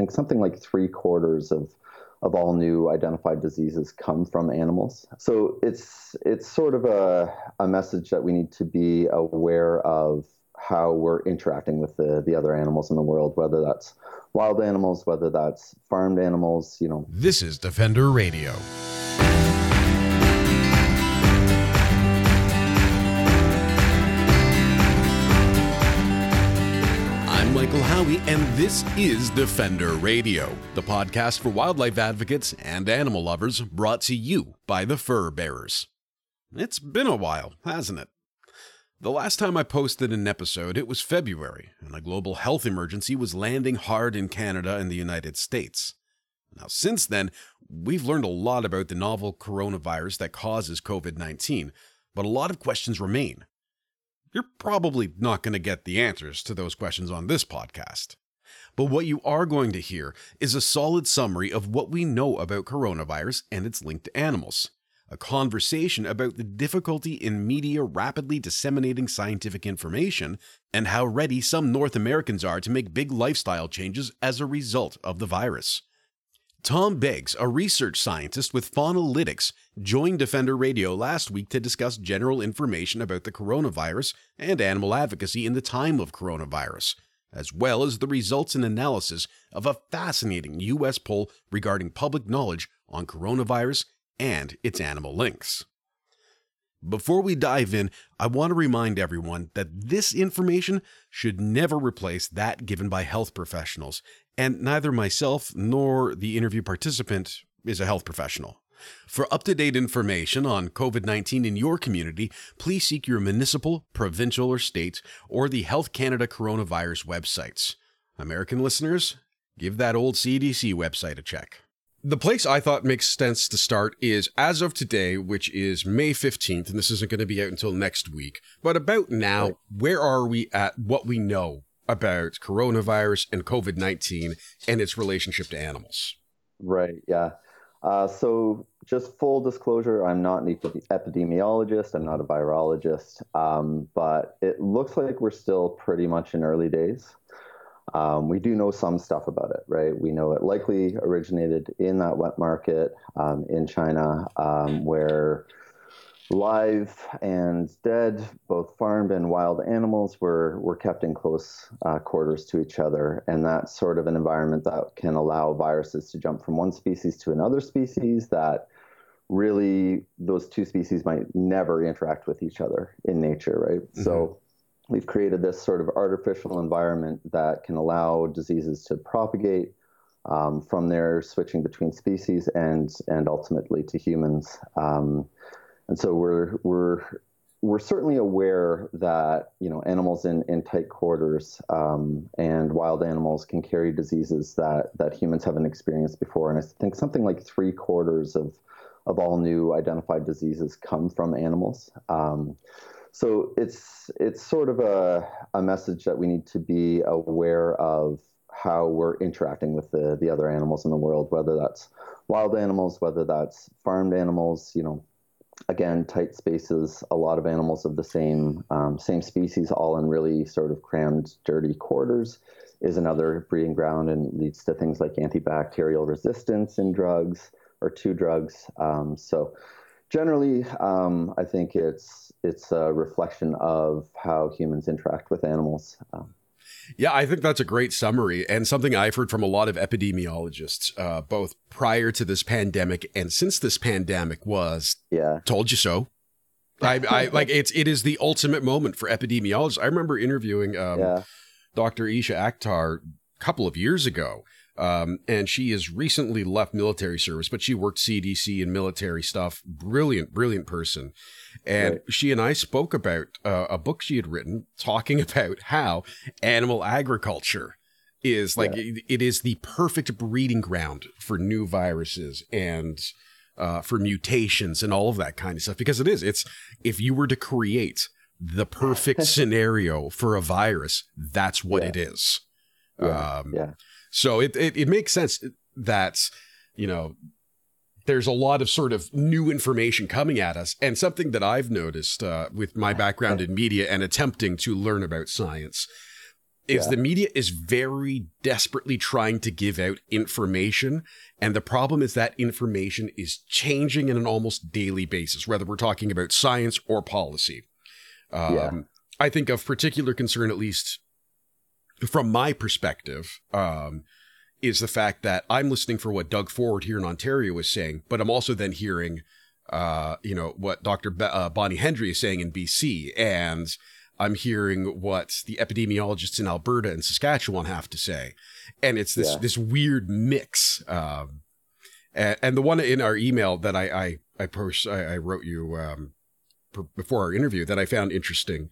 think something like three quarters of of all new identified diseases come from animals. So it's it's sort of a, a message that we need to be aware of how we're interacting with the, the other animals in the world, whether that's wild animals, whether that's farmed animals, you know. This is Defender Radio. And this is Defender Radio, the podcast for wildlife advocates and animal lovers brought to you by the Fur Bearers. It's been a while, hasn't it? The last time I posted an episode, it was February, and a global health emergency was landing hard in Canada and the United States. Now, since then, we've learned a lot about the novel coronavirus that causes COVID 19, but a lot of questions remain. You're probably not going to get the answers to those questions on this podcast. But what you are going to hear is a solid summary of what we know about coronavirus and its link to animals a conversation about the difficulty in media rapidly disseminating scientific information and how ready some North Americans are to make big lifestyle changes as a result of the virus. Tom Beggs, a research scientist with Faunalytics, joined Defender Radio last week to discuss general information about the coronavirus and animal advocacy in the time of coronavirus, as well as the results and analysis of a fascinating U.S. poll regarding public knowledge on coronavirus and its animal links. Before we dive in, I want to remind everyone that this information should never replace that given by health professionals, and neither myself nor the interview participant is a health professional. For up to date information on COVID 19 in your community, please seek your municipal, provincial, or state, or the Health Canada coronavirus websites. American listeners, give that old CDC website a check. The place I thought makes sense to start is as of today, which is May 15th, and this isn't going to be out until next week. But about now, right. where are we at what we know about coronavirus and COVID 19 and its relationship to animals? Right, yeah. Uh, so, just full disclosure, I'm not an epidemiologist, I'm not a virologist, um, but it looks like we're still pretty much in early days. Um, we do know some stuff about it, right? We know it likely originated in that wet market um, in China, um, where live and dead, both farmed and wild animals, were were kept in close uh, quarters to each other, and that's sort of an environment that can allow viruses to jump from one species to another species that really those two species might never interact with each other in nature, right? Mm-hmm. So we've created this sort of artificial environment that can allow diseases to propagate um, from there, switching between species and and ultimately to humans. Um, and so we're we're we're certainly aware that you know animals in, in tight quarters um, and wild animals can carry diseases that that humans haven't experienced before. And I think something like three quarters of of all new identified diseases come from animals. Um, so it's it's sort of a, a message that we need to be aware of how we're interacting with the, the other animals in the world, whether that's wild animals, whether that's farmed animals, you know, again, tight spaces, a lot of animals of the same um, same species, all in really sort of crammed, dirty quarters, is another breeding ground and leads to things like antibacterial resistance in drugs or to drugs. Um, so generally, um, I think it's it's a reflection of how humans interact with animals. Um, yeah, I think that's a great summary and something I've heard from a lot of epidemiologists, uh, both prior to this pandemic and since this pandemic was. Yeah, told you so. I, I like it's it is the ultimate moment for epidemiologists. I remember interviewing um, yeah. Dr. Aysha Akhtar a couple of years ago, um, and she has recently left military service, but she worked CDC and military stuff. Brilliant, brilliant person. And right. she and I spoke about uh, a book she had written talking about how animal agriculture is like yeah. it, it is the perfect breeding ground for new viruses and uh, for mutations and all of that kind of stuff because it is. It's if you were to create the perfect scenario for a virus, that's what yeah. it is. Yeah. Um, yeah. So it, it, it makes sense that, you know, there's a lot of sort of new information coming at us. And something that I've noticed uh, with my background in media and attempting to learn about science is Yeah. the media is very desperately trying to give out information and the problem is that information is changing on an almost daily basis whether we're talking about science or policy um, Yeah. i think of particular concern at least from my perspective um, is the fact that i'm listening for what doug ford here in ontario is saying but i'm also then hearing uh, you know what dr Be- uh, bonnie henry is saying in bc and I'm hearing what the epidemiologists in Alberta and Saskatchewan have to say, and it's this Yeah. this weird mix. Um, and, and the one in our email that I I I, post, I, I wrote you um, per, before our interview that I found interesting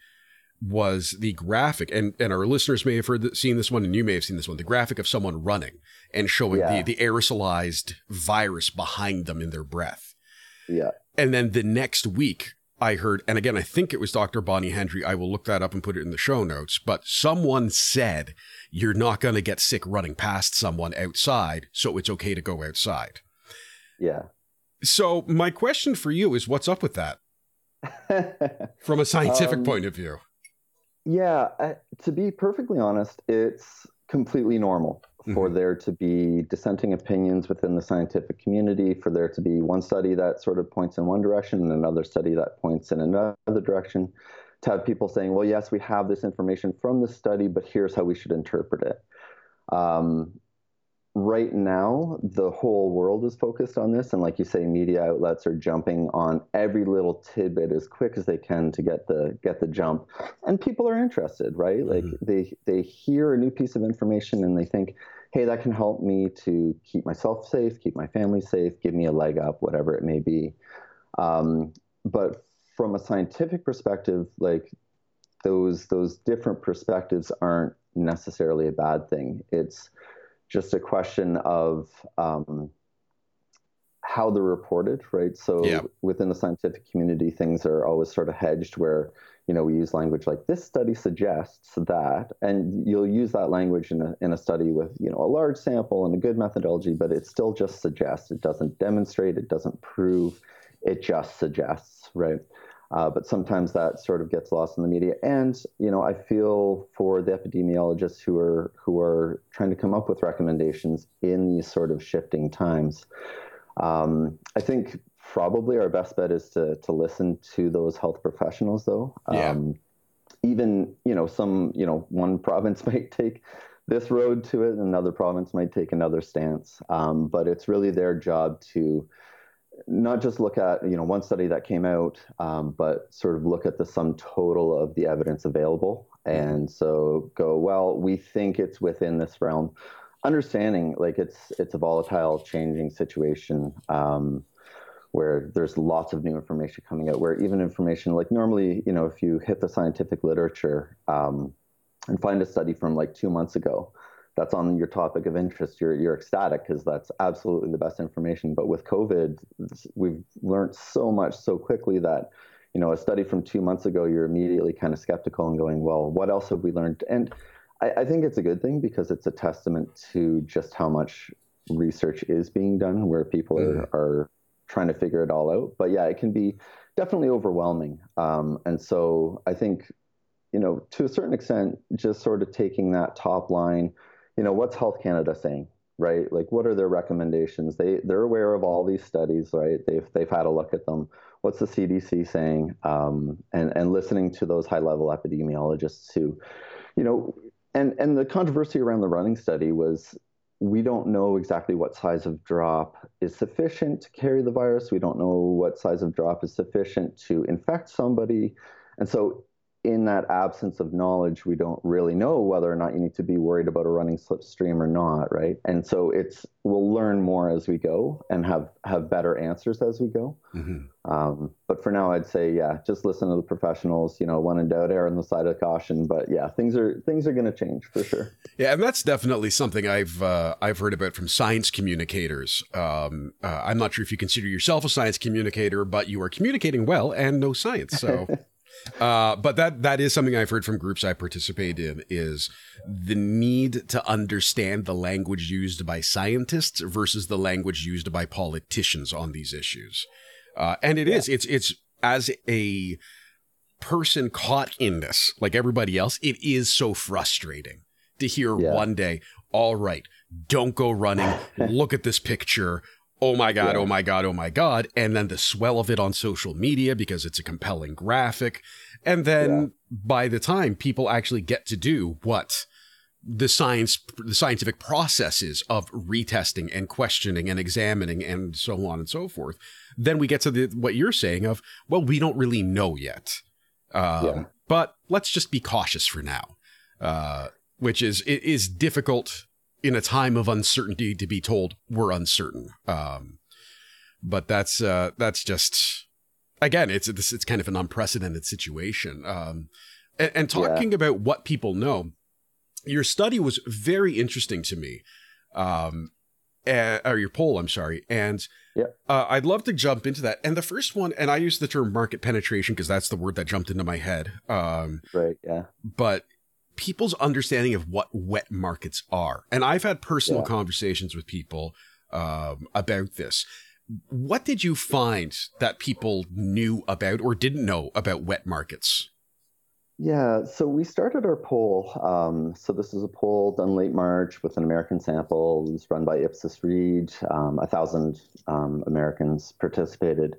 was the graphic, and and our listeners may have heard th- seen this one, and you may have seen this one. The graphic of someone running and showing Yeah. the the aerosolized virus behind them in their breath. Yeah. And then the next week, I heard, and again, I think it was Dr. Bonnie Henry. I will look that up and put it in the show notes. But someone said you're not going to get sick running past someone outside, so it's okay to go outside. Yeah. So, my question for you is what's up with that from a scientific Um, point of view? Yeah, I, to be perfectly honest, it's completely normal for Mhm. there to be dissenting opinions within the scientific community, for there to be one study that sort of points in one direction and another study that points in another direction, to have people saying, well, yes, we have this information from the study, but here's how we should interpret it. Um, right now, the whole world is focused on this, and like you say, media outlets are jumping on every little tidbit as quick as they can to get the get the jump, and people are interested, right? Like Mhm. they they hear a new piece of information and they think, hey, that can help me to keep myself safe, keep my family safe, give me a leg up, whatever it may be. Um, but from a scientific perspective, like those those different perspectives aren't necessarily a bad thing. It's just a question of um, how they're reported, right? So Yeah. within the scientific community, things are always sort of hedged where, you know, we use language like this study suggests that, and you'll use that language in a, in a study with, you know, a large sample and a good methodology, but it still just suggests. It doesn't demonstrate, it doesn't prove, it just suggests, right? Uh, but sometimes that sort of gets lost in the media. And you know, I feel for the epidemiologists who are who are trying to come up with recommendations in these sort of shifting times. Um, I think probably our best bet is to to listen to those health professionals, though. Yeah. Um, even you know, some you know, one province might take this road to it, another province might take another stance. Um, but it's really their job to not just look at you know one study that came out, um, but sort of look at the sum total of the evidence available, and so go well. We think it's within this realm. Understanding like it's it's a volatile, changing situation um, where there's lots of new information coming out. Where even information like normally, you know, if you hit the scientific literature um, and find a study from like two months ago, that's on your topic of interest, you're you're ecstatic because that's absolutely the best information. But with COVID, we've learned so much so quickly that you know a study from two months ago, you're immediately kind of skeptical and going, well, what else have we learned? And I, I think it's a good thing because it's a testament to just how much research is being done, where people Mhm. are are trying to figure it all out. But yeah, it can be definitely overwhelming. Um, and so I think you know to a certain extent, just sort of taking that top line you know, what's Health Canada saying, right? Like, what are their recommendations? They they're aware of all these studies, right? They've they've had a look at them. What's the CDC saying? Um, and and listening to those high level epidemiologists who, you know, and and the controversy around the running study was we don't know exactly what size of drop is sufficient to carry the virus. We don't know what size of drop is sufficient to infect somebody, and so in that absence of knowledge, we don't really know whether or not you need to be worried about a running slipstream or not, right? And so it's we'll learn more as we go and have have better answers as we go. Mhm. Um, but for now, I'd say yeah, just listen to the professionals. You know, when in doubt, err on the side of caution. But yeah, things are things are going to change for sure. Yeah, and that's definitely something I've uh, I've heard about from science communicators. Um, uh, I'm not sure if you consider yourself a science communicator, but you are communicating well and know science. So, uh, but that that is something I've heard from groups I participate in is the need to understand the language used by scientists versus the language used by politicians on these issues. Uh, and it is it's it's as a person caught in this, like everybody else, it is so frustrating to hear Yeah. one day, all right, don't go running. Look at this picture. Oh my God, Yeah. oh my God, oh my God. And then the swell of it on social media because it's a compelling graphic. And then Yeah. by the time people actually get to do what the science, the scientific processes of retesting and questioning and examining and so on and so forth, then we get to the what you're saying of, well, we don't really know yet. Um, Yeah. But let's just be cautious for now, uh, which is it is difficult in a time of uncertainty to be told we're uncertain. Um, but that's uh, that's just again, it's it's it's kind of an unprecedented situation. Um, and, and Yeah. talking about what people know, your study was very interesting to me. Um, uh, or your poll, I'm sorry, and Yeah. uh, I'd love to jump into that. And the first one, and I use the term market penetration because that's the word that jumped into my head. Um, Right. Yeah. but people's understanding of what wet markets are. And I've had personal Yeah. conversations with people um, about this. What did you find that people knew about or didn't know about wet markets? Yeah, so we started our poll. Um, so this is a poll done late March with an American sample. It was run by Ipsos Reid. Um, a thousand um, Americans participated,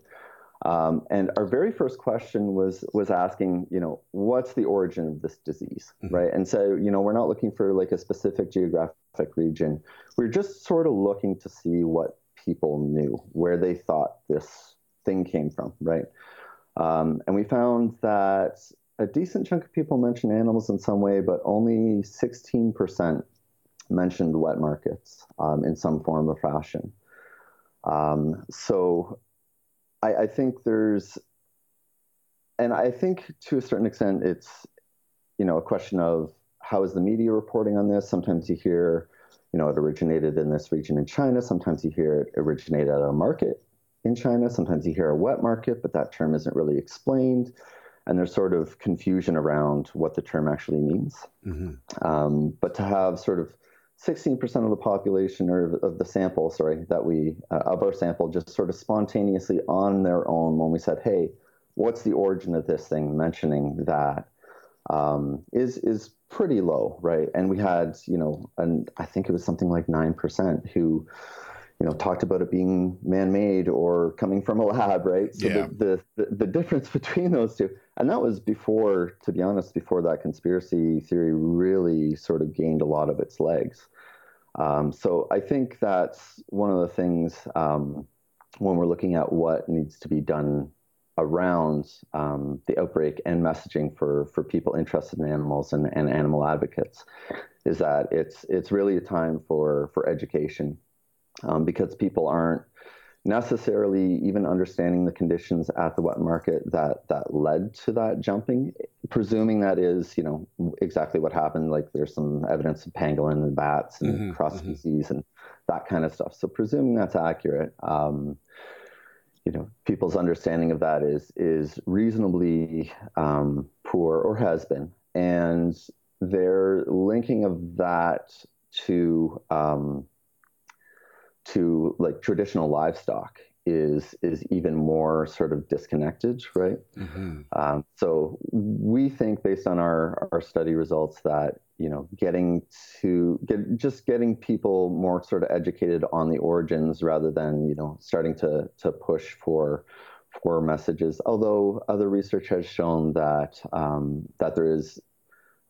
um, and our very first question was was asking, you know, what's the origin of this disease, Mhm. right? And so, you know, we're not looking for like a specific geographic region. We're just sort of looking to see what people knew, where they thought this thing came from, right? Um, and we found that a decent chunk of people mentioned animals in some way, but only 16% mentioned wet markets um, in some form or fashion. Um, so I, I think there's, and I think to a certain extent, it's, you know, a question of how is the media reporting on this? Sometimes you hear, you know, it originated in this region in China. Sometimes you hear it originated at a market in China. Sometimes you hear a wet market, but that term isn't really explained and there's sort of confusion around what the term actually means. Mm-hmm. Um, but to have sort of 16% of the population or of the sample, sorry, that we uh, of our sample just sort of spontaneously on their own when we said, "Hey, what's the origin of this thing?" mentioning that um, is is pretty low, right? And we had, you know, and I think it was something like nine percent who you know, talked about it being man-made or coming from a lab, right? So Yeah. the, the the difference between those two, and that was before, to be honest, before that conspiracy theory really sort of gained a lot of its legs. Um, so I think that's one of the things um, when we're looking at what needs to be done around um, the outbreak and messaging for for people interested in animals and, and animal advocates is that it's it's really a time for for education um, because people aren't necessarily even understanding the conditions at the wet market that that led to that jumping presuming that is you know exactly what happened like there's some evidence of pangolin and bats and Mhm, cross mhm. species and that kind of stuff so presuming that's accurate um, you know people's understanding of that is is reasonably um, poor or has been and their linking of that to um, to like traditional livestock is is even more sort of disconnected, right? Mm-hmm. Um, so we think, based on our our study results, that you know, getting to get just getting people more sort of educated on the origins rather than you know starting to to push for for messages. Although other research has shown that um, that there is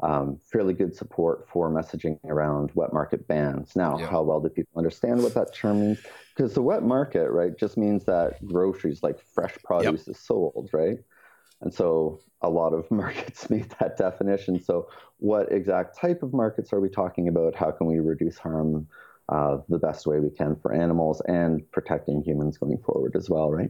um, fairly good support for messaging around wet market bans. Now, Yeah. how well do people understand what that term means? Because the wet market, right, just means that groceries like fresh produce is sold, right? And so a lot of markets meet that definition. So, what exact type of markets are we talking about? How can we reduce harm uh, the best way we can for animals and protecting humans going forward as well, right?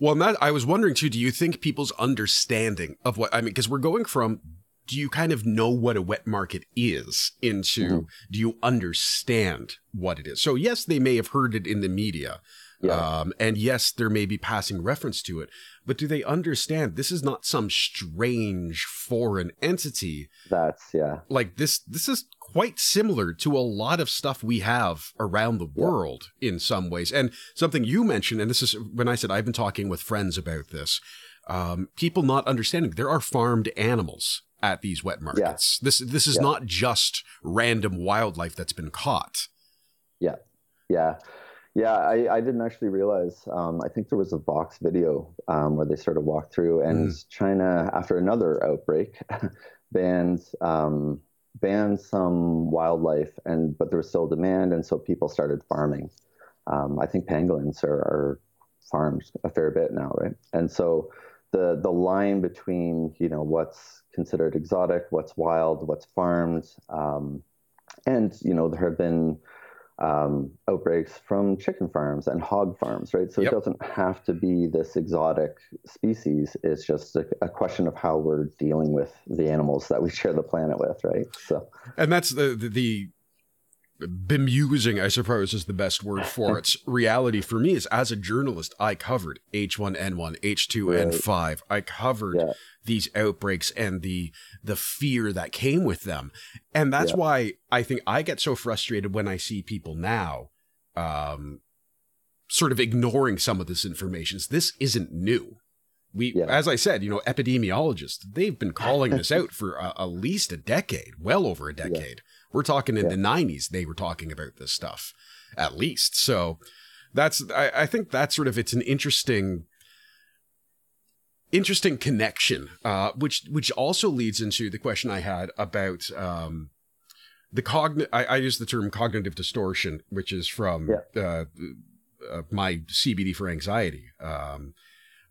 Well, Matt, I was wondering too. Do you think people's understanding of what I mean? Because we're going from do you kind of know what a wet market is into Mhm. do you understand what it is? So yes, they may have heard it in the media, Yeah. um, and yes, there may be passing reference to it, but do they understand this is not some strange foreign entity? That's, yeah. Like this, this is quite similar to a lot of stuff we have around the Yeah. world in some ways. And something you mentioned, and this is when I said I've been talking with friends about this. Um, people not understanding there are farmed animals at these wet markets. Yeah. This this is yeah. not just random wildlife that's been caught. Yeah, yeah, yeah. I, I didn't actually realize. Um, I think there was a Vox video um, where they sort of walked through, and mm. China, after another outbreak, banned um, banned some wildlife, and but there was still demand, and so people started farming. Um, I think pangolins are, are farmed a fair bit now, right? And so the the line between you know what's considered exotic, what's wild, what's farmed, um, and you know there have been um, outbreaks from chicken farms and hog farms, right? So yep. it doesn't have to be this exotic species. It's just a, a, question of how we're dealing with the animals that we share the planet with, right? So, and that's the the, the bemusing, I suppose, is the best word for it. Reality for me is as a journalist, I covered H1N1, H2N5. Right. I covered yeah. these outbreaks and the the fear that came with them. And that's yeah. why I think I get so frustrated when I see people now um, sort of ignoring some of this information. This isn't new. We, yeah. as I said, you know, epidemiologists, they've been calling this out for uh, at least a decade, well over a decade. We're talking in yeah. the 90s, they were talking about this stuff, at least. So that's, I, I think that's sort of, it's an interesting, interesting connection, uh, which, which also leads into the question I had about, um, the cogn I, I, use the term cognitive distortion, which is from yeah. uh, uh, my CBD for anxiety, um,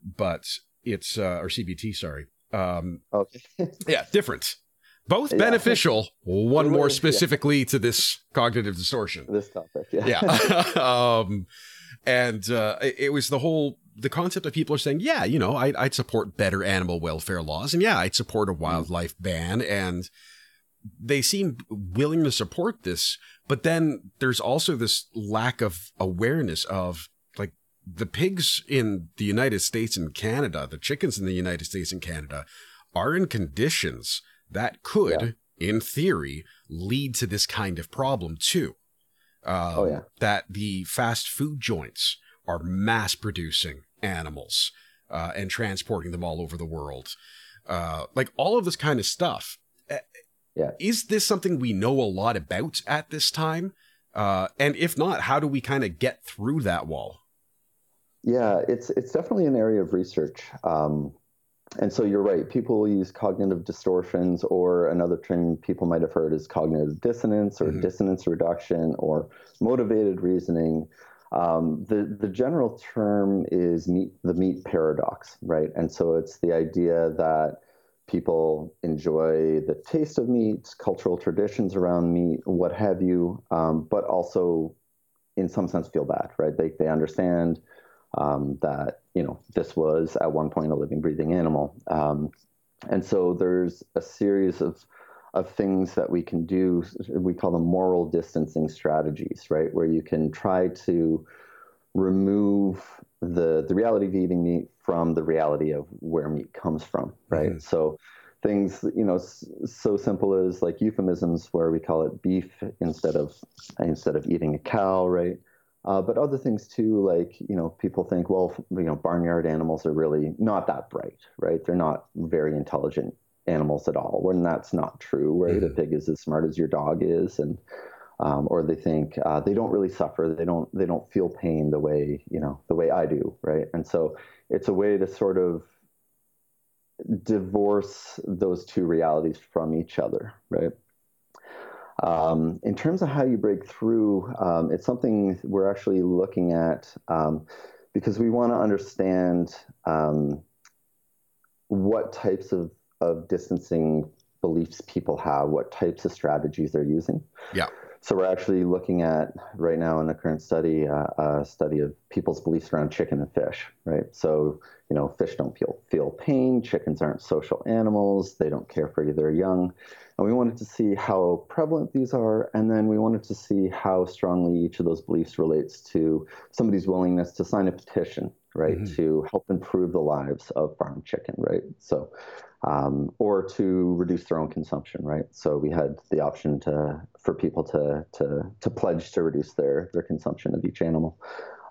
but it's uh, or CBT, sorry. Um, okay. yeah, different. Both yeah. beneficial, one more specifically yeah. to this cognitive distortion. This topic, yeah. Yeah. um, and uh, it was the whole the concept of people are saying, yeah, you know, I'd, I'd support better animal welfare laws, and yeah, I'd support a mm-hmm. wildlife ban, and they seem willing to support this, but then there's also this lack of awareness of like the pigs in the United States and Canada, the chickens in the United States and Canada, are in conditions that could, yeah. in theory, lead to this kind of problem too. Um, oh, yeah. That the fast food joints are mass producing animals uh, and transporting them all over the world. Uh, like all of this kind of stuff. Eh, yeah. Is this something we know a lot about at this time? Uh, and if not, how do we kind of get through that wall? Yeah, it's it's definitely an area of research. Um, and so you're right. People use cognitive distortions, or another term people might have heard is cognitive dissonance, or mm-hmm. dissonance reduction, or motivated reasoning. Um, the the general term is meat, the meat paradox, right? And so it's the idea that people enjoy the taste of meat, cultural traditions around meat, what have you, um, but also, in some sense, feel bad, right? They they understand um, that you know this was at one point a living, breathing animal, um, and so there's a series of of things that we can do. We call them moral distancing strategies, right? Where you can try to remove the the reality of eating meat from the reality of where meat comes from, right? Mm-hmm. So things you know so simple as like euphemisms where we call it beef instead of instead of eating a cow, right? Uh, but other things too, like you know, people think, well, you know, barnyard animals are really not that bright, right? They're not very intelligent animals at all. When that's not true, right? Mm-hmm. A pig is as smart as your dog is, and um, or they think uh, they don't really suffer. They don't they don't feel pain the way you know the way I do, right? And so it's a way to sort of divorce those two realities from each other, right? Um, in terms of how you break through, um, it's something we're actually looking at um, because we want to understand um, what types of, of distancing beliefs people have, what types of strategies they're using. Yeah. So we're actually looking at right now in the current study uh, a study of people's beliefs around chicken and fish, right? So you know, fish don't feel feel pain, chickens aren't social animals, they don't care for their young, and we wanted to see how prevalent these are, and then we wanted to see how strongly each of those beliefs relates to somebody's willingness to sign a petition, right, mm-hmm. to help improve the lives of farm chicken, right? So um, or to reduce their own consumption, right? So we had the option to for people to to to pledge to reduce their their consumption of each animal,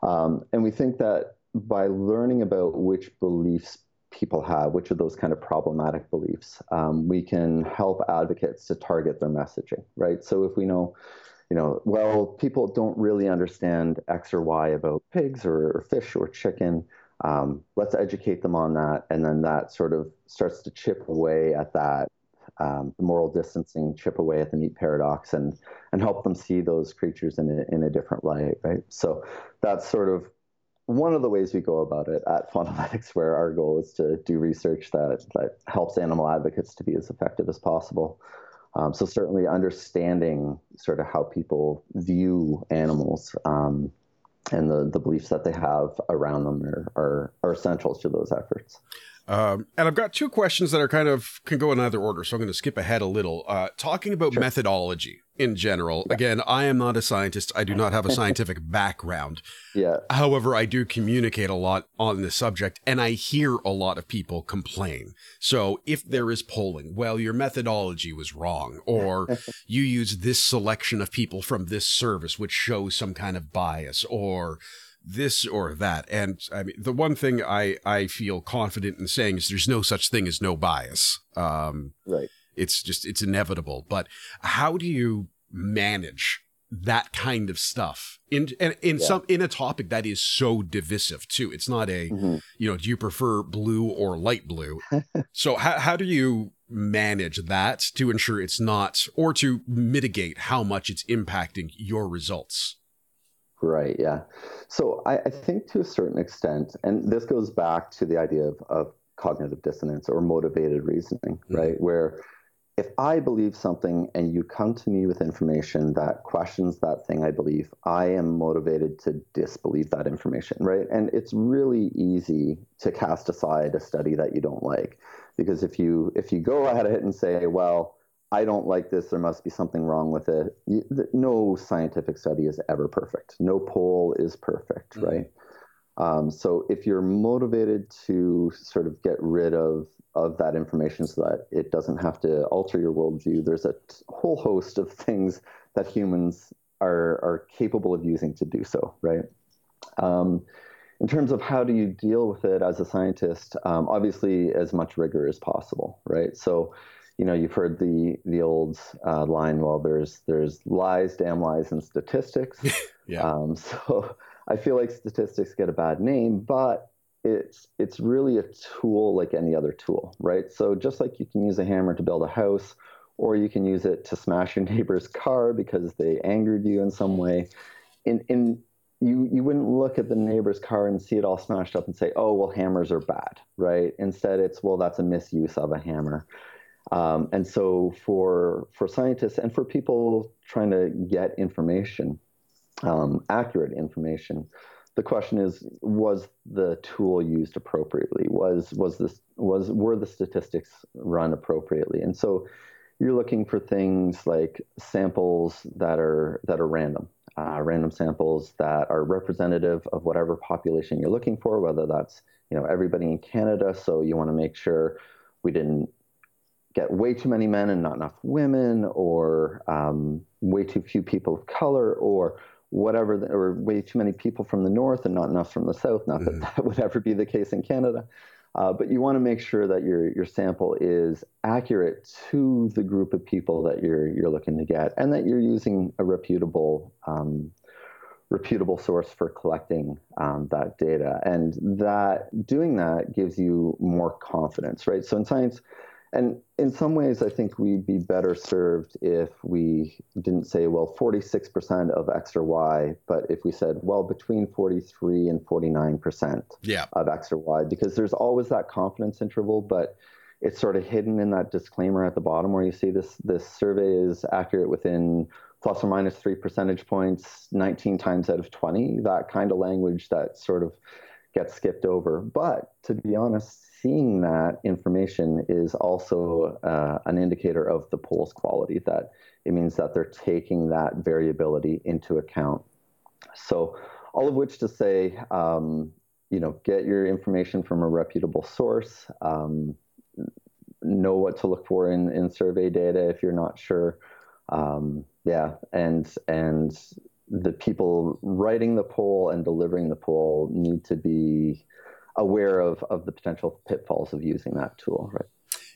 um, and we think that by learning about which beliefs people have, which are those kind of problematic beliefs. Um, we can help advocates to target their messaging, right? So if we know, you know, well, people don't really understand X or Y about pigs or, or fish or chicken. Um, let's educate them on that, and then that sort of starts to chip away at that um, moral distancing, chip away at the meat paradox, and and help them see those creatures in a, in a different light, right? So that's sort of one of the ways we go about it at Faunalytics, where our goal is to do research that, that helps animal advocates to be as effective as possible. Um, so certainly understanding sort of how people view animals um, and the, the beliefs that they have around them are, are, are essential to those efforts. Um, and I've got two questions that are kind of can go in either order, so I'm going to skip ahead a little. Uh, talking about sure. methodology in general, yeah. again, I am not a scientist. I do not have a scientific background. Yeah. However, I do communicate a lot on this subject, and I hear a lot of people complain. So if there is polling, well, your methodology was wrong, or you use this selection of people from this service, which shows some kind of bias, or this or that. And I mean, the one thing I, I feel confident in saying is there's no such thing as no bias. Um, right. It's just, it's inevitable. But how do you manage that kind of stuff in and in yeah. some in a topic that is so divisive too it's not a mm-hmm. you know do you prefer blue or light blue so how, how do you manage that to ensure it's not or to mitigate how much it's impacting your results Right. Yeah. So I, I, think to a certain extent, and this goes back to the idea of, of cognitive dissonance or motivated reasoning, mm-hmm. right? Where if I believe something and you come to me with information that questions that thing I believe, I am motivated to disbelieve that information, right? And it's really easy to cast aside a study that you don't like. Because if you if you go ahead and say, well, I don't like this. There must be something wrong with it. No scientific study is ever perfect. No poll is perfect, mm-hmm. right? Um, so if you're motivated to sort of get rid of of that information so that it doesn't have to alter your worldview, there's a whole host of things that humans are are capable of using to do so, right? Um, in terms of how do you deal with it as a scientist, um, obviously as much rigor as possible, right? So you know, you've heard the the old uh, line, well, there's there's lies, damn lies, and statistics. yeah. Um, so I feel like statistics get a bad name, but it's it's really a tool like any other tool, right? So just like you can use a hammer to build a house, or you can use it to smash your neighbor's car because they angered you in some way. In in you you wouldn't look at the neighbor's car and see it all smashed up and say, oh well, hammers are bad, right? Instead, it's well, that's a misuse of a hammer. Um, and so for for scientists and for people trying to get information, um, accurate information, the question is: Was the tool used appropriately? Was was this was were the statistics run appropriately? And so you're looking for things like samples that are that are random, uh, random samples that are representative of whatever population you're looking for, whether that's you know everybody in Canada. So you want to make sure we didn't get way too many men and not enough women, or um, way too few people of color, or whatever, the, or way too many people from the north and not enough from the south. Not mm-hmm. that that would ever be the case in Canada. Uh, but you want to make sure that your your sample is accurate to the group of people that you're you're looking to get, and that you're using a reputable um, reputable source for collecting um, that data. And that doing that gives you more confidence, right? So in science, and in some ways, I think we'd be better served if we didn't say, well, 46% of X or Y, but if we said, well, between 43 and 49% yeah. of X or Y, because there's always that confidence interval, but it's sort of hidden in that disclaimer at the bottom where you see this this survey is accurate within plus or minus three percentage points 19 times out of 20 that kind of language that sort of gets skipped over but to be honest seeing that information is also uh, an indicator of the poll's quality, that it means that they're taking that variability into account. So, all of which to say, um, you know, get your information from a reputable source. Um, know what to look for in, in survey data if you're not sure. Um, yeah, and and the people writing the poll and delivering the poll need to be aware of of the potential pitfalls of using that tool, right?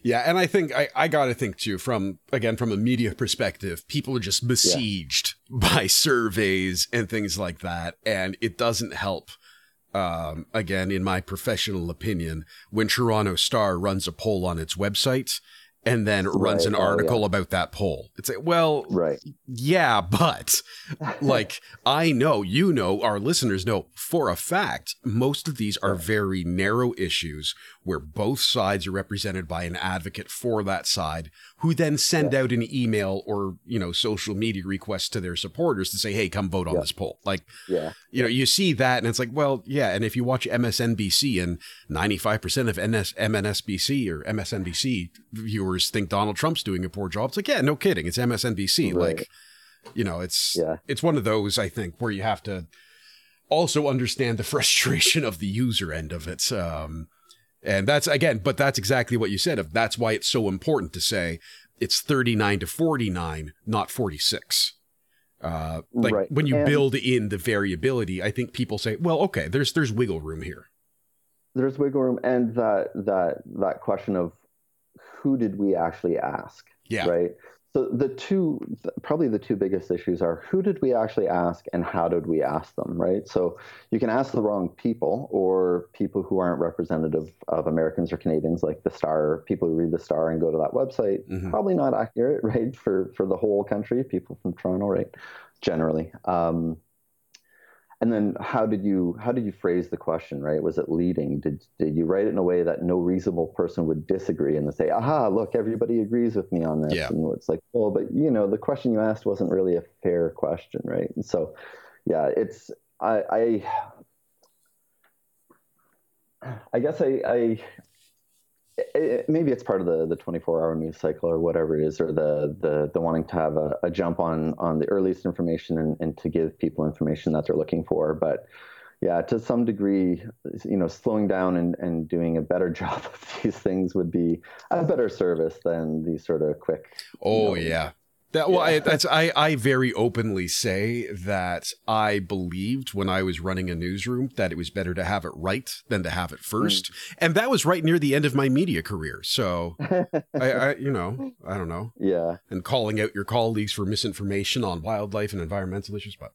Yeah, and I think I, I got to think too from again from a media perspective, people are just besieged yeah. by surveys and things like that, and it doesn't help. Um, again, in my professional opinion, when Toronto Star runs a poll on its website and then right. runs an article oh, yeah. about that poll. It's like, well, right. Yeah, but like I know, you know, our listeners know for a fact, most of these are very narrow issues where both sides are represented by an advocate for that side who then send yeah. out an email or, you know, social media request to their supporters to say, "Hey, come vote on yeah. this poll." Like, yeah. You know, you see that and it's like, well, yeah, and if you watch MSNBC and 95% of NS, MNSBC or MSNBC viewers think Donald Trump's doing a poor job, it's like, yeah, no kidding, it's MSNBC. Right. Like, you know, it's yeah. it's one of those I think where you have to also understand the frustration of the user end of it. Um, and that's again, but that's exactly what you said. Of that's why it's so important to say it's 39 to 49, not 46. Uh, like right. when you and build in the variability, I think people say, well, okay, there's there's wiggle room here. There's wiggle room, and that that that question of who did we actually ask? Yeah. Right. So the two, probably the two biggest issues are who did we actually ask and how did we ask them, right? So you can ask the wrong people or people who aren't representative of Americans or Canadians, like the Star, people who read the Star and go to that website, mm-hmm. probably not accurate, right? For for the whole country, people from Toronto, right? Generally. Um, and then how did you how did you phrase the question right? Was it leading? Did did you write it in a way that no reasonable person would disagree and say aha look everybody agrees with me on this. Yeah. and it's like well but you know the question you asked wasn't really a fair question right? And so yeah it's i i I guess I, I it, maybe it's part of the the 24 hour news cycle or whatever it is or the the the wanting to have a, a jump on on the earliest information and, and to give people information that they're looking for. But yeah to some degree you know slowing down and, and doing a better job of these things would be a better service than these sort of quick oh you know, yeah that well, yeah. I, that's I. I very openly say that I believed when I was running a newsroom that it was better to have it right than to have it first, mm. and that was right near the end of my media career. So, I, I, you know, I don't know. Yeah. And calling out your colleagues for misinformation on wildlife and environmental issues, but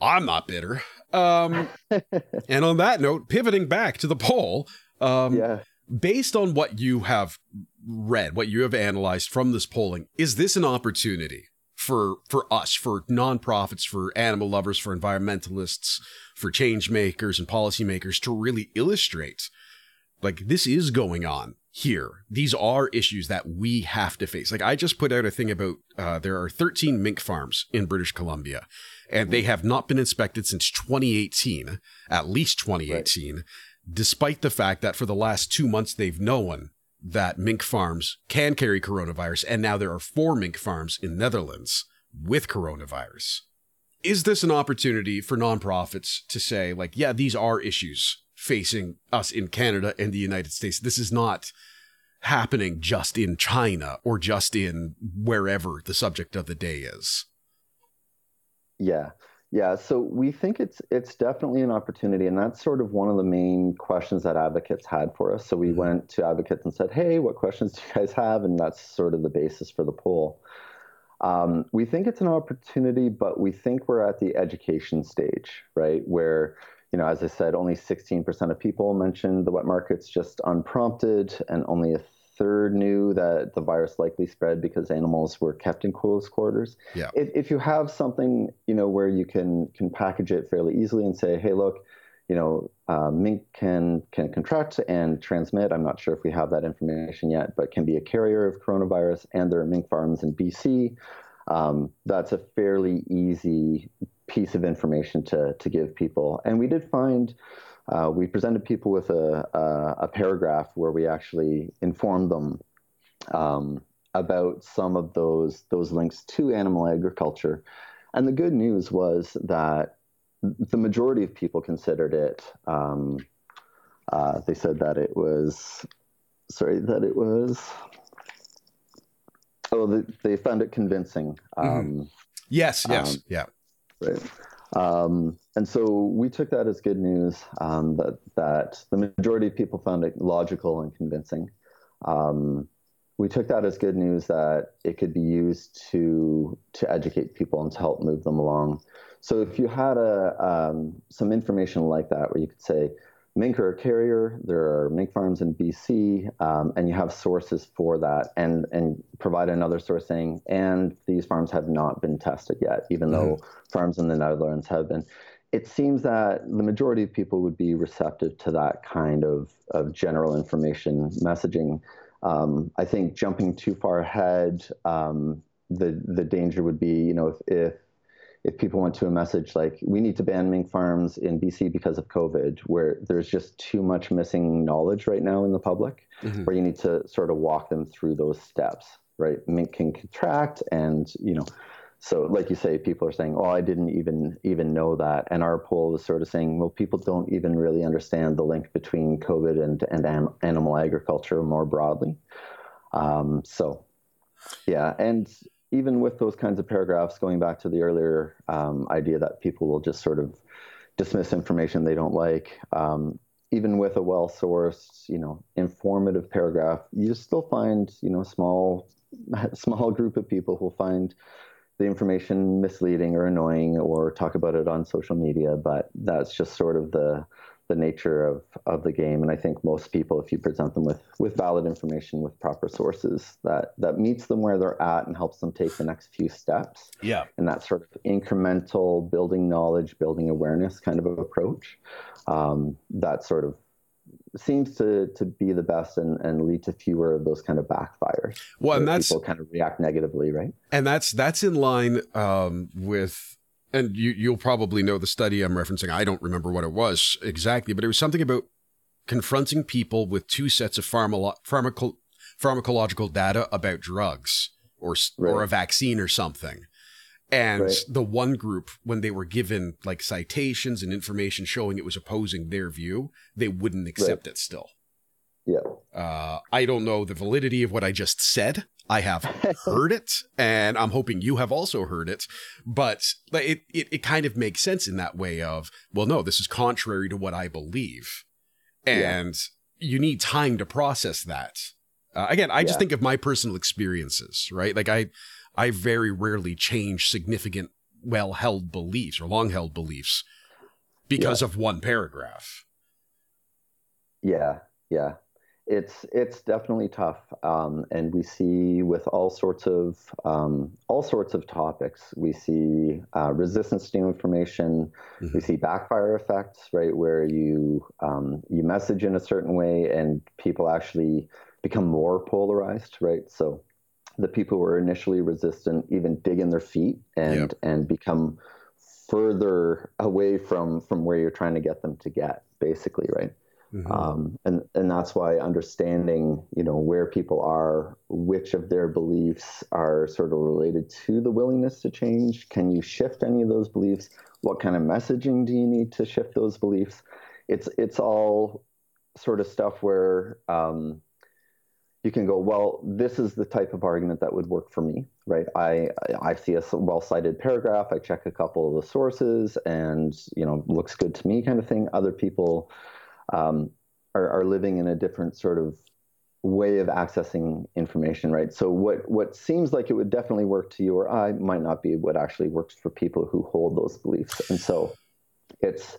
I'm not bitter. Um, and on that note, pivoting back to the poll. Um, yeah based on what you have read, what you have analyzed from this polling, is this an opportunity for for us, for nonprofits, for animal lovers, for environmentalists, for change makers and policymakers to really illustrate like this is going on here. These are issues that we have to face. Like I just put out a thing about uh, there are 13 mink farms in British Columbia, and they have not been inspected since 2018, at least 2018. Right despite the fact that for the last two months they've known that mink farms can carry coronavirus, and now there are four mink farms in Netherlands with coronavirus. Is this an opportunity for nonprofits to say, like, yeah, these are issues facing us in Canada and the United States? This is not happening just in China or just in wherever the subject of the day is. Yeah. Yeah, so we think it's it's definitely an opportunity, and that's sort of one of the main questions that advocates had for us. So we mm-hmm. went to advocates and said, "Hey, what questions do you guys have?" And that's sort of the basis for the poll. Um, we think it's an opportunity, but we think we're at the education stage, right? Where you know, as I said, only 16% of people mentioned the wet markets just unprompted, and only a third knew that the virus likely spread because animals were kept in close quarters. Yeah. If, if you have something, you know, where you can can package it fairly easily and say, hey, look, you know, uh, mink can can contract and transmit. I'm not sure if we have that information yet, but can be a carrier of coronavirus. And there are mink farms in BC. Um, that's a fairly easy piece of information to to give people. And we did find uh, we presented people with a, a, a, paragraph where we actually informed them um, about some of those those links to animal agriculture. And the good news was that the majority of people considered it. Um, uh, they said that it was, sorry, that it was. Oh, they, they found it convincing. Mm-hmm. Um, mm-hmm. Yes. Yes. Um, yeah. Right. Um, and so we took that as good news um, that, that the majority of people found it logical and convincing. Um, we took that as good news that it could be used to to educate people and to help move them along. So if you had a um, some information like that, where you could say, mink are a carrier. There are mink farms in BC, um, and you have sources for that, and and provide another source saying, and these farms have not been tested yet, even mm-hmm. though farms in the Netherlands have been. It seems that the majority of people would be receptive to that kind of, of general information messaging. Um, I think jumping too far ahead, um, the the danger would be, you know, if, if if people went to a message like we need to ban mink farms in BC because of COVID, where there's just too much missing knowledge right now in the public, mm-hmm. where you need to sort of walk them through those steps, right? Mink can contract, and you know, so like you say, people are saying, "Oh, I didn't even even know that," and our poll was sort of saying, "Well, people don't even really understand the link between COVID and and am, animal agriculture more broadly." Um, so, yeah, and even with those kinds of paragraphs, going back to the earlier um, idea that people will just sort of dismiss information they don't like, um, even with a well-sourced, you know, informative paragraph, you still find, you know, small, small group of people who find the information misleading or annoying or talk about it on social media. But that's just sort of the the nature of, of the game. And I think most people, if you present them with, with valid information, with proper sources, that, that meets them where they're at and helps them take the next few steps. Yeah. And that sort of incremental building knowledge, building awareness kind of approach, um, that sort of seems to to be the best and, and lead to fewer of those kind of backfires. Well, and that's people kind of react negatively, right? And that's that's in line um, with and you, you'll probably know the study I'm referencing. I don't remember what it was exactly, but it was something about confronting people with two sets of pharma- pharmaco- pharmacological data about drugs or right. or a vaccine or something. And right. the one group, when they were given like citations and information showing it was opposing their view, they wouldn't accept right. it still. Yeah. Uh, I don't know the validity of what I just said. I have heard it, and I'm hoping you have also heard it. But it, it, it kind of makes sense in that way of, well, no, this is contrary to what I believe. And yeah. you need time to process that. Uh, again, I just think of my personal experiences, right? Like I, I very rarely change significant, well-held beliefs or long-held beliefs because yeah. of one paragraph. Yeah, yeah it's it's definitely tough, um, and we see with all sorts of um, all sorts of topics. We see uh, resistance to information. Mm-hmm. We see backfire effects, right, where you um, you message in a certain way, and people actually become more polarized, right? So the people who are initially resistant even dig in their feet and yep. and become further away from from where you're trying to get them to get, basically, right? Mm-hmm. Um, and and that's why understanding you know where people are, which of their beliefs are sort of related to the willingness to change. Can you shift any of those beliefs? What kind of messaging do you need to shift those beliefs? It's it's all sort of stuff where um, you can go, well, this is the type of argument that would work for me, right? I I see a well cited paragraph, I check a couple of the sources, and you know looks good to me, kind of thing. Other people um, are, are living in a different sort of way of accessing information, right? So what what seems like it would definitely work to you or I might not be what actually works for people who hold those beliefs. And so it's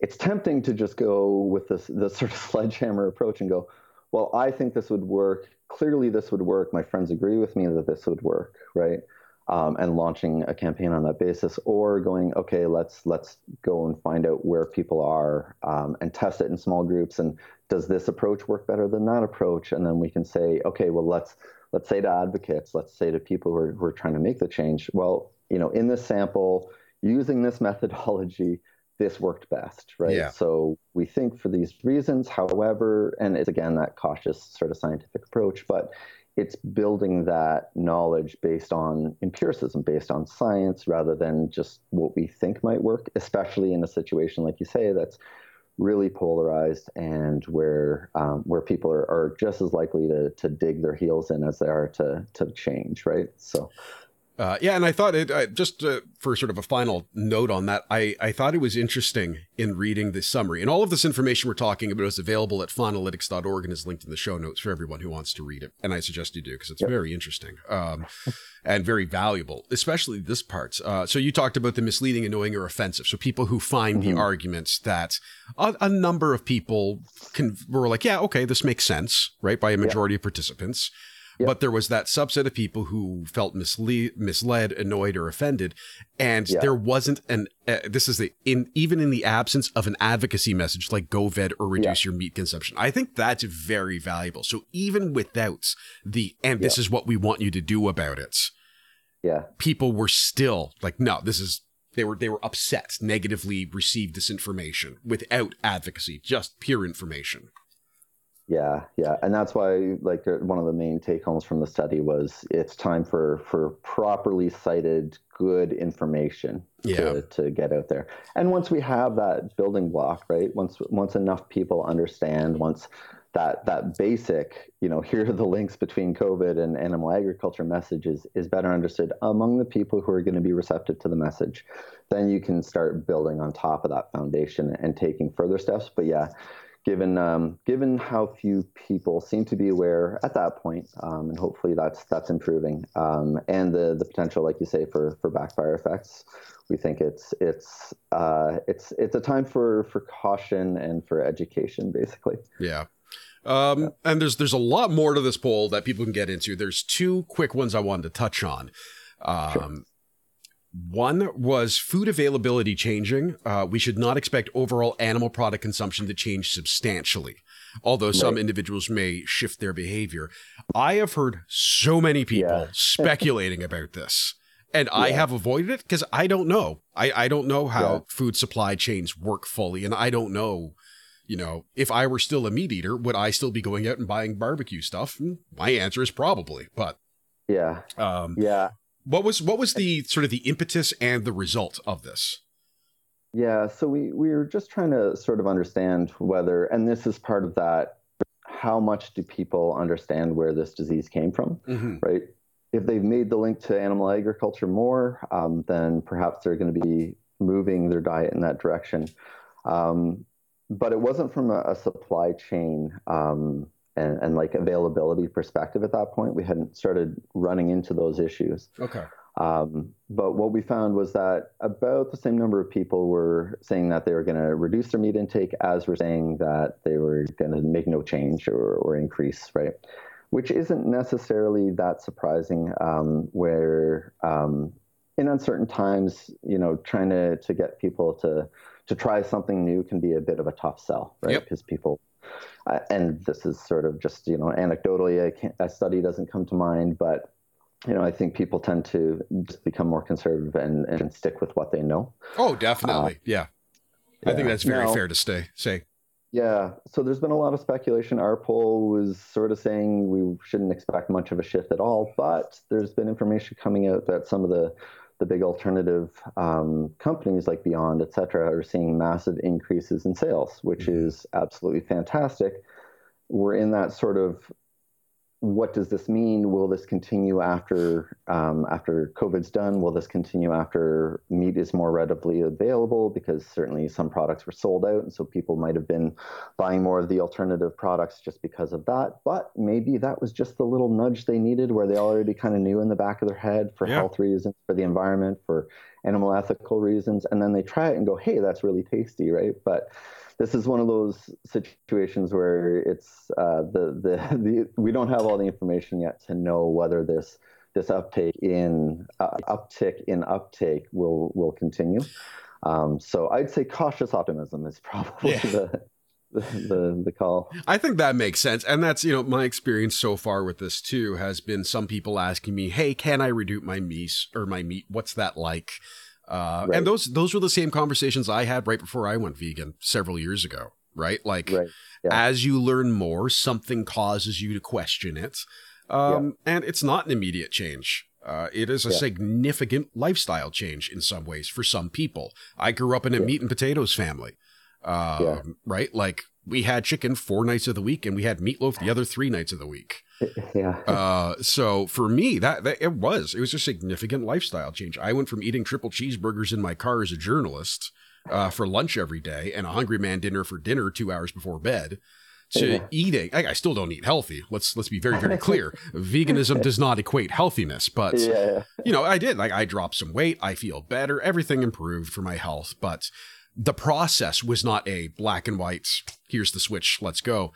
it's tempting to just go with this this sort of sledgehammer approach and go, well, I think this would work. Clearly, this would work. My friends agree with me that this would work, right? Um, and launching a campaign on that basis, or going, okay, let's let's go and find out where people are um, and test it in small groups. And does this approach work better than that approach? And then we can say, okay, well, let's let's say to advocates, let's say to people who are, who are trying to make the change, well, you know, in this sample, using this methodology, this worked best, right? Yeah. So we think for these reasons, however, and it's again that cautious sort of scientific approach, but it's building that knowledge based on empiricism, based on science, rather than just what we think might work, especially in a situation like you say that's really polarized and where um, where people are, are just as likely to, to dig their heels in as they are to to change, right? So Uh, yeah, and I thought it uh, just uh, for sort of a final note on that. I, I thought it was interesting in reading the summary, and all of this information we're talking about is available at faunalytics.org and is linked in the show notes for everyone who wants to read it. And I suggest you do because it's yep. very interesting um, and very valuable, especially this part. Uh, so you talked about the misleading, annoying, or offensive. So people who find mm-hmm. the arguments that a, a, number of people can were like, yeah, okay, this makes sense, right, by a majority yep. of participants. Yep. But there was that subset of people who felt misle- misled, annoyed, or offended, and yeah. there wasn't an. Uh, this is the in even in the absence of an advocacy message like go vet or reduce yeah. your meat consumption. I think that's very valuable. So even without the and this yeah. is what we want you to do about it. Yeah, people were still like, no, this is they were they were upset, negatively received this information without advocacy, just pure information. Yeah, yeah, and that's why like uh, one of the main take homes from the study was it's time for for properly cited good information yeah. to, to get out there. And once we have that building block, right? Once once enough people understand, once that that basic, you know, here are the links between COVID and animal agriculture messages is better understood among the people who are going to be receptive to the message, then you can start building on top of that foundation and taking further steps. But yeah, given um, given how few people seem to be aware at that point, um, and hopefully that's that's improving, um, and the the potential, like you say, for for backfire effects. We think it's it's uh, it's it's a time for for caution and for education, basically. Yeah. Um. And there's there's a lot more to this poll that people can get into. There's two quick ones I wanted to touch on. Um, sure. One was food availability changing. Uh, we should not expect overall animal product consumption to change substantially, although right. some individuals may shift their behavior. I have heard so many people yeah. speculating about this, and yeah. I have avoided it because I don't know. I, I don't know how yeah. food supply chains work fully, and I don't know. You know, if I were still a meat eater, would I still be going out and buying barbecue stuff? Hmm, my answer is probably, but yeah, um, yeah. What was what was the sort of the impetus and the result of this? Yeah, so we we were just trying to sort of understand whether, and this is part of that. How much do people understand where this disease came from? Mm-hmm. Right. If they've made the link to animal agriculture more, um, then perhaps they're going to be moving their diet in that direction. Um, but it wasn't from a, a supply chain um, and, and like availability perspective at that point. We hadn't started running into those issues. Okay. Um, but what we found was that about the same number of people were saying that they were going to reduce their meat intake as were saying that they were going to make no change or, or increase, right? Which isn't necessarily that surprising. Um, where um, in uncertain times, you know, trying to to get people to to try something new can be a bit of a tough sell, right? Because yep. people uh, and this is sort of just you know anecdotally a, a, study doesn't come to mind but you know i think people tend to just become more conservative and, and stick with what they know. Oh definitely. Uh, yeah. yeah. i think that's very now, fair to stay say. Yeah. So there's been a lot of speculation. Our poll was sort of saying we shouldn't expect much of a shift at all but there's been information coming out that some of the the big alternative um, companies like Beyond, et cetera, are seeing massive increases in sales, which mm-hmm. is absolutely fantastic. We're in that sort of what does this mean? Will this continue after um, after COVID's done? Will this continue after meat is more readily available? Because certainly some products were sold out, and so people might have been buying more of the alternative products just because of that. But maybe that was just the little nudge they needed, where they already kind of knew in the back of their head for yeah. health reasons, for the environment, for animal ethical reasons, and then they try it and go, "Hey, that's really tasty, right?" But this is one of those situations where it's uh, the, the the we don't have all the information yet to know whether this this uptake in uh, uptick in uptake will will continue. Um, so I'd say cautious optimism is probably yeah. the, the, the the call. I think that makes sense, and that's you know my experience so far with this too has been some people asking me, "Hey, can I reduce my meat or my meat? What's that like?" Uh, right. And those those were the same conversations I had right before I went vegan several years ago. Right, like right. Yeah. as you learn more, something causes you to question it, um, yeah. and it's not an immediate change. Uh, it is a yeah. significant lifestyle change in some ways for some people. I grew up in a meat and potatoes family, uh, right? Like we had chicken four nights of the week and we had meatloaf the other three nights of the week. Yeah. Uh, so for me, that, that it was it was a significant lifestyle change. I went from eating triple cheeseburgers in my car as a journalist uh, for lunch every day and a hungry man dinner for dinner two hours before bed to yeah. eating. I, I, still don't eat healthy. Let's let's be very very clear. Veganism does not equate healthiness, but yeah. you know I did like I dropped some weight. I feel better. Everything improved for my health, but the process was not a black and white. Here's the switch. Let's go.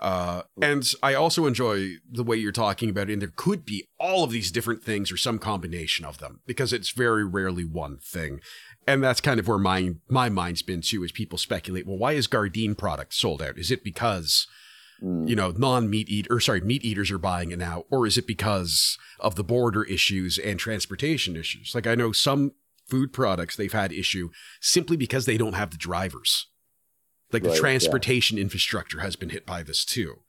Uh, and I also enjoy the way you're talking about it. And there could be all of these different things or some combination of them because it's very rarely one thing. And that's kind of where my my mind's been too, is people speculate, well, why is Gardein product sold out? Is it because mm. you know non-meat eat or sorry meat eaters are buying it now, or is it because of the border issues and transportation issues? Like I know some food products they've had issue simply because they don't have the drivers like right, the transportation yeah. infrastructure has been hit by this too.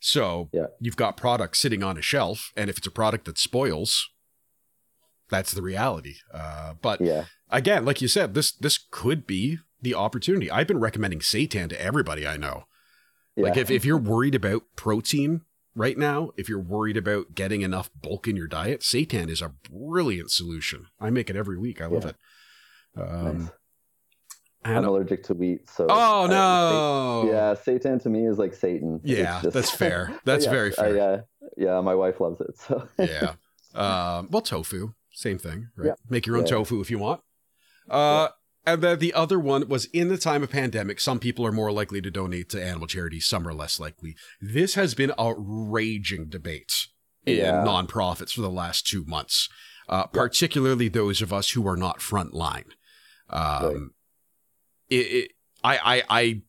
So yeah. you've got products sitting on a shelf, and if it's a product that spoils, that's the reality. Uh, but yeah. again, like you said, this this could be the opportunity. I've been recommending seitan to everybody I know. Like if, if you're worried about protein right now, if you're worried about getting enough bulk in your diet, seitan is a brilliant solution. I make it every week. I love it. Um, nice. I'm allergic to wheat, so oh no, yeah, seitan to me is like Satan. Yeah, just, that's fair. That's very fair. yeah, yeah, my wife loves it. So yeah, um, well, tofu, same thing, right? Yeah. Make your own yeah. tofu if you want. Uh, and then the other one was in the time of pandemic, some people are more likely to donate to animal charities, some are less likely. This has been a raging debate in nonprofits for the last two months, uh, particularly those of us who are not frontline. Um, right it, it I, I, I,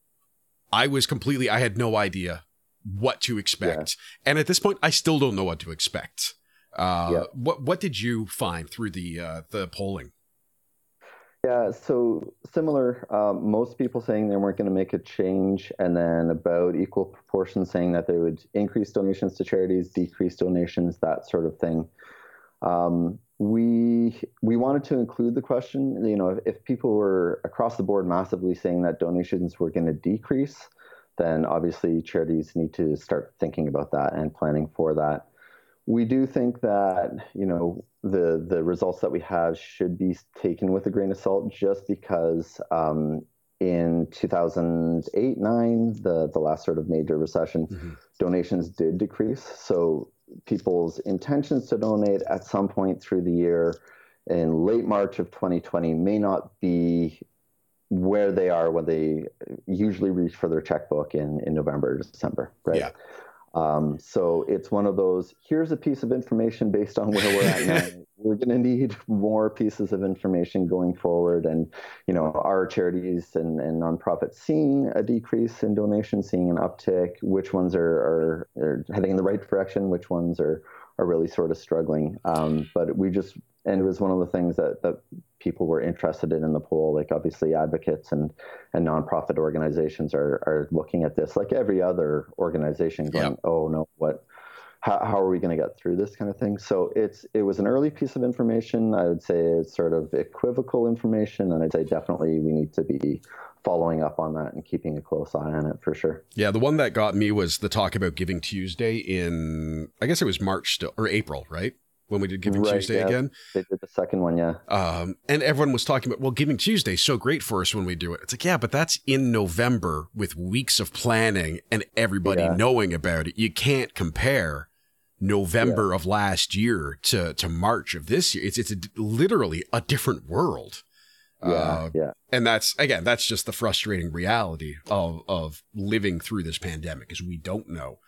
I was completely, I had no idea what to expect. Yeah. And at this point, I still don't know what to expect. Uh, yeah. What what did you find through the uh, the polling? Yeah, so similar. Um, most people saying they weren't going to make a change, and then about equal proportion saying that they would increase donations to charities, decrease donations, that sort of thing. Um, we we wanted to include the question. You know, if, if people were across the board massively saying that donations were going to decrease, then obviously charities need to start thinking about that and planning for that. We do think that you know the the results that we have should be taken with a grain of salt, just because um, in 2008 9 the the last sort of major recession mm-hmm. donations did decrease so people's intentions to donate at some point through the year in late March of 2020 may not be where they are when they usually reach for their checkbook in, in November or December, right? Yeah. Um, so it's one of those here's a piece of information based on where we're at now. We're going to need more pieces of information going forward. And, you know, our charities and, and nonprofits seeing a decrease in donations, seeing an uptick, which ones are, are, are heading in the right direction, which ones are, are really sort of struggling. Um, but we just, and it was one of the things that, that people were interested in in the poll. Like obviously advocates and, and nonprofit organizations are, are looking at this like every other organization going, yep. oh no, what, how, how are we going to get through this kind of thing? So it's, it was an early piece of information. I would say it's sort of equivocal information. And I'd say definitely we need to be following up on that and keeping a close eye on it for sure. Yeah, the one that got me was the talk about Giving Tuesday in I guess it was March still or April, right? When we did Giving right, Tuesday yeah. again. They did the second one, yeah. Um, and everyone was talking about, well, Giving Tuesday is so great for us when we do it. It's like, yeah, but that's in November with weeks of planning and everybody yeah. knowing about it. You can't compare November yeah. of last year to to March of this year. It's it's a, literally a different world. Yeah, uh, yeah. And that's again, that's just the frustrating reality of of living through this pandemic, is we don't know.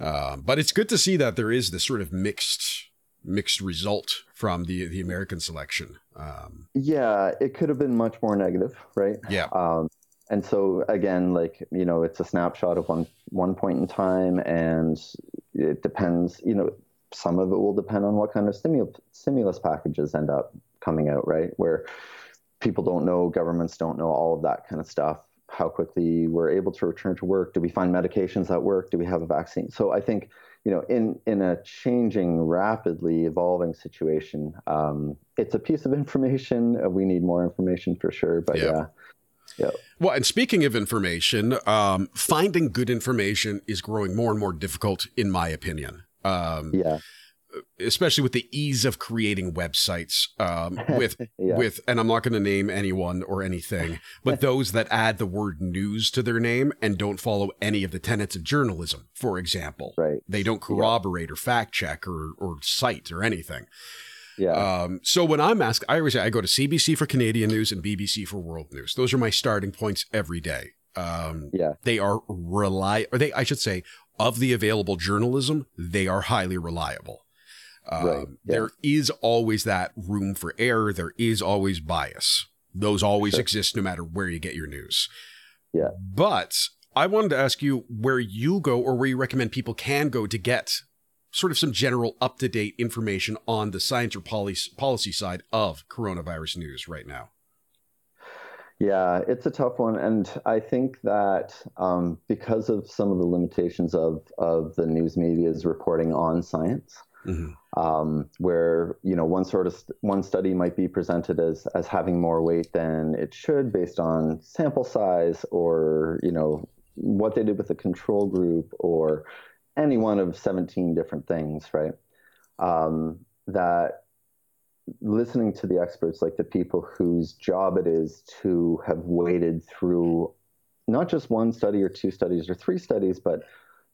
Uh, but it's good to see that there is this sort of mixed mixed result from the the American selection. Um, yeah, it could have been much more negative, right? Yeah. Um, and so again, like you know, it's a snapshot of one one point in time, and it depends. You know, some of it will depend on what kind of stimulus stimulus packages end up coming out, right? Where people don't know, governments don't know all of that kind of stuff. How quickly we're able to return to work? Do we find medications that work? Do we have a vaccine? So I think you know, in in a changing, rapidly evolving situation, um, it's a piece of information. We need more information for sure, but yeah. yeah. Yeah. Well, and speaking of information, um, finding good information is growing more and more difficult, in my opinion. Um, yeah. Especially with the ease of creating websites, um, with yeah. with, and I'm not going to name anyone or anything, but those that add the word news to their name and don't follow any of the tenets of journalism, for example. Right. They don't corroborate yeah. or fact check or or cite or anything. Yeah. Um, so when I'm asked, I always say I go to CBC for Canadian news and BBC for world news. Those are my starting points every day. Um, yeah. They are rely, or they, I should say, of the available journalism, they are highly reliable. Um, right. yeah. There is always that room for error. There is always bias. Those always sure. exist no matter where you get your news. Yeah. But I wanted to ask you where you go or where you recommend people can go to get sort of some general up to date information on the science or policy, policy side of coronavirus news right now? Yeah, it's a tough one, and I think that um, because of some of the limitations of of the news media's reporting on science, mm-hmm. um, where you know one sort of st- one study might be presented as as having more weight than it should based on sample size or you know what they did with the control group or any one of 17 different things, right? Um, that listening to the experts, like the people whose job it is to have waded through not just one study or two studies or three studies, but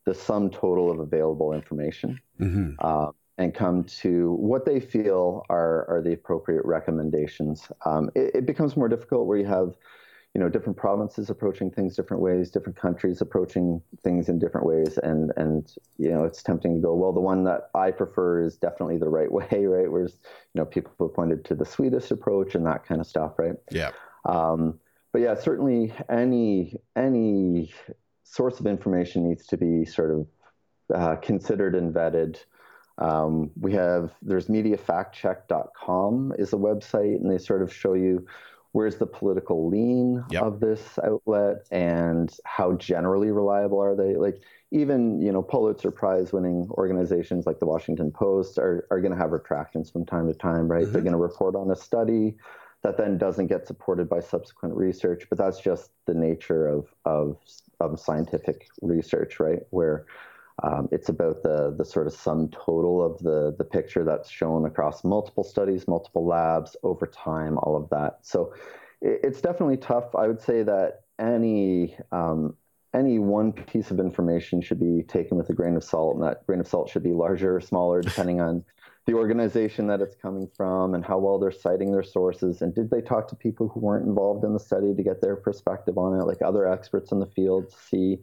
the sum total of available information, mm-hmm. uh, and come to what they feel are are the appropriate recommendations. Um, it, it, becomes more difficult where you have you know different provinces approaching things different ways different countries approaching things in different ways and and you know it's tempting to go well the one that i prefer is definitely the right way right? Whereas you know people have pointed to the swedish approach and that kind of stuff right? Yeah. Um, but yeah certainly any any source of information needs to be sort of uh, considered and vetted um, we have there's mediafactcheck.com is a website and they sort of show you where's the political lean yep. of this outlet and how generally reliable are they like even you know pulitzer prize winning organizations like the washington post are, are going to have retractions from time to time right mm-hmm. they're going to report on a study that then doesn't get supported by subsequent research but that's just the nature of of, of scientific research right where um, it's about the the sort of sum total of the the picture that's shown across multiple studies, multiple labs over time, all of that. So it, it's definitely tough. I would say that any um, any one piece of information should be taken with a grain of salt, and that grain of salt should be larger or smaller depending on the organization that it's coming from and how well they're citing their sources. And did they talk to people who weren't involved in the study to get their perspective on it like other experts in the field to see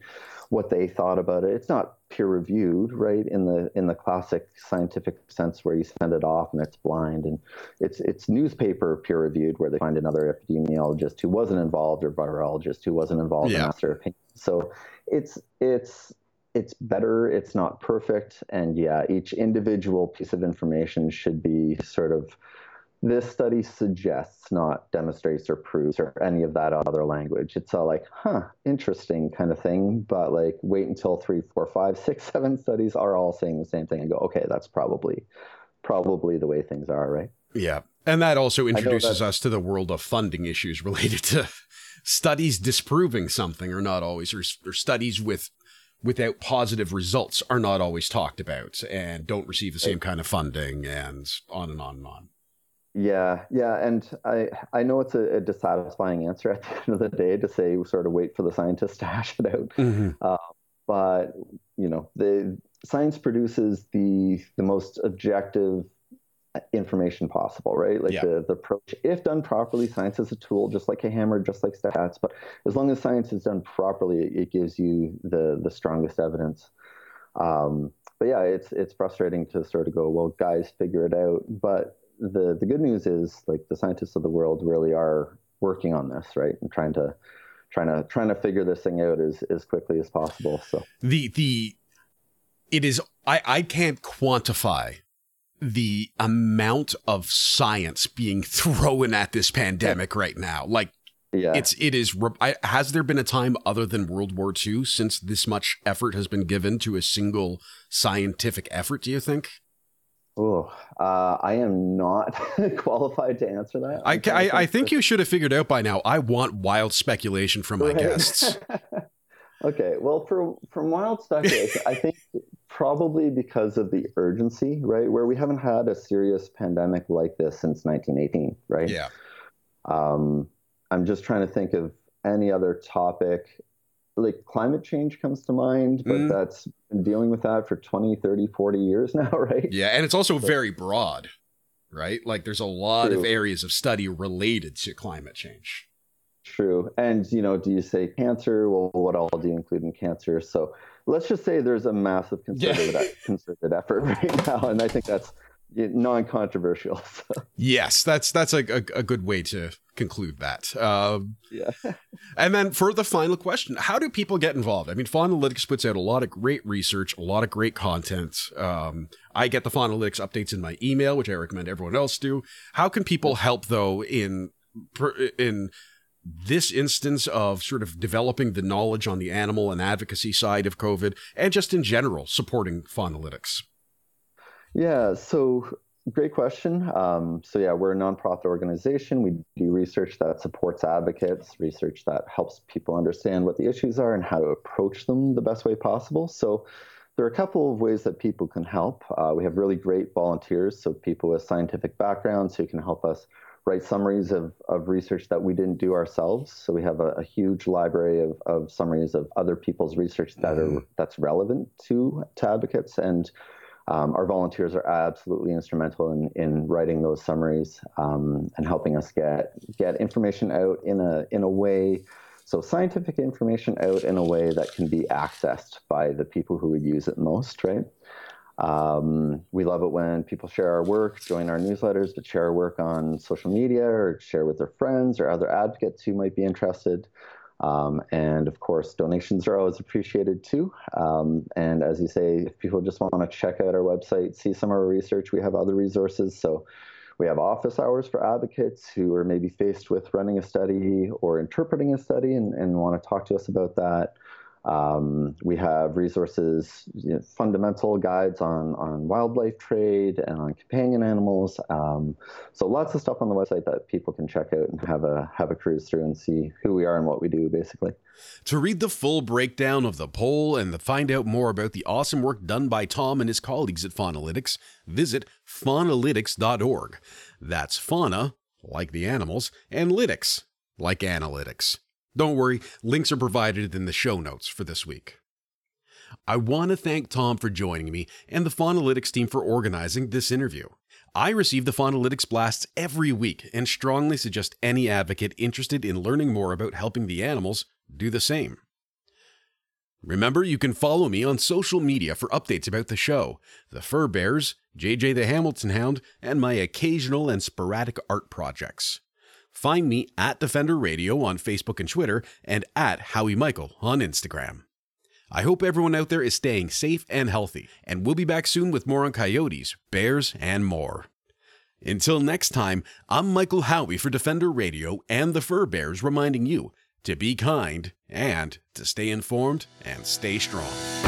what they thought about it? It's not peer reviewed right in the in the classic scientific sense where you send it off and it's blind. And it's it's newspaper peer reviewed where they find another epidemiologist who wasn't involved or virologist who wasn't involved yeah. in their opinion. So it's it's it's better. It's not perfect. And yeah, each individual piece of information should be sort of this study suggests, not demonstrates or proves or any of that other language. It's all like, huh, interesting kind of thing. But like, wait until three, four, five, six, seven studies are all saying the same thing and go, okay, that's probably, probably the way things are, right? Yeah. And that also introduces us to the world of funding issues related to studies disproving something or not always, or, or studies with without positive results are not always talked about and don't receive the same kind of funding and on and on and on. Yeah, yeah, and I I know it's a, a, dissatisfying answer at the end of the day to say sort of wait for the scientists to hash it out. Mm-hmm. Uh, but you know, the science produces the the most objective information possible, right? Like yeah. the, the approach, if done properly, science is a tool, just like a hammer, just like stats. But as long as science is done properly, it gives you the the strongest evidence. Um, but yeah, it's it's frustrating to sort of go, well, guys, figure it out. But the the good news is, like the scientists of the world really are working on this, right, and trying to trying to trying to figure this thing out as as quickly as possible. So the the it is I I can't quantify the amount of science being thrown at this pandemic right now. Like, yeah. it's it is. I, has there been a time other than World War II since this much effort has been given to a single scientific effort? Do you think? Oh, uh, I am not qualified to answer that. I, I, I, think you should have figured out by now. I want wild speculation from my guests. Okay, well, for from wild speculation, I think probably because of the urgency, right? Where we haven't had a serious pandemic like this since 1918, right? Yeah. Um, I'm just trying to think of any other topic like climate change comes to mind, but mm. that's been dealing with that for 20, 30, 40 years now, right? Yeah, and it's also very broad, right? Like there's a lot True. of areas of study related to climate change. True. And, you know, do you say cancer? Well, what all do you include in cancer? So let's just say there's a massive concerted, yeah. concerted effort right now. And I think that's non-controversial. So. Yes, that's that's a, a, a, good way to conclude that. Um, yeah. and then for the final question, how do people get involved? I mean, Faunalytics puts out a lot of great research, a lot of great content. Um, I get the Faunalytics updates in my email, which I recommend everyone else do. How can people help though in in this instance of sort of developing the knowledge on the animal and advocacy side of COVID, and just in general supporting Faunalytics? Yeah, so great question. Um, so, yeah, we're a nonprofit organization. We do research that supports advocates, research that helps people understand what the issues are and how to approach them the best way possible. So, there are a couple of ways that people can help. Uh, we have really great volunteers, so people with scientific backgrounds who can help us write summaries of, of research that we didn't do ourselves. So we have a, a huge library of, of summaries of other people's research that mm. are that's relevant to, to advocates and um, our volunteers are absolutely instrumental in, in writing those summaries um, and helping us get get information out in a in a way so scientific information out in a way that can be accessed by the people who would use it most right um, we love it when people share our work join our newsletters but share our work on social media or share with their friends or other advocates who might be interested um, and of course, donations are always appreciated too. Um, and as you say, if people just want to check out our website, see some of our research, we have other resources. So we have office hours for advocates who are maybe faced with running a study or interpreting a study and, and want to talk to us about that. Um, we have resources, you know, fundamental guides on, on wildlife trade and on companion animals. Um, so lots of stuff on the website that people can check out and have a have a cruise through and see who we are and what we do, basically. To read the full breakdown of the poll and to find out more about the awesome work done by Tom and his colleagues at Faunalytics, visit faunalytics.org. That's fauna, like the animals, and lytics, like analytics. Don't worry, links are provided in the show notes for this week. I want to thank Tom for joining me and the Faunalytics team for organizing this interview. I receive the Faunalytics blasts every week and strongly suggest any advocate interested in learning more about helping the animals do the same. Remember, you can follow me on social media for updates about the show, the Fur Bears, JJ the Hamilton Hound, and my occasional and sporadic art projects. Find me at Defender Radio on Facebook and Twitter, and at Howie Michael on Instagram. I hope everyone out there is staying safe and healthy, and we'll be back soon with more on coyotes, bears, and more. Until next time, I'm Michael Howie for Defender Radio and the Fur Bears reminding you to be kind and to stay informed and stay strong.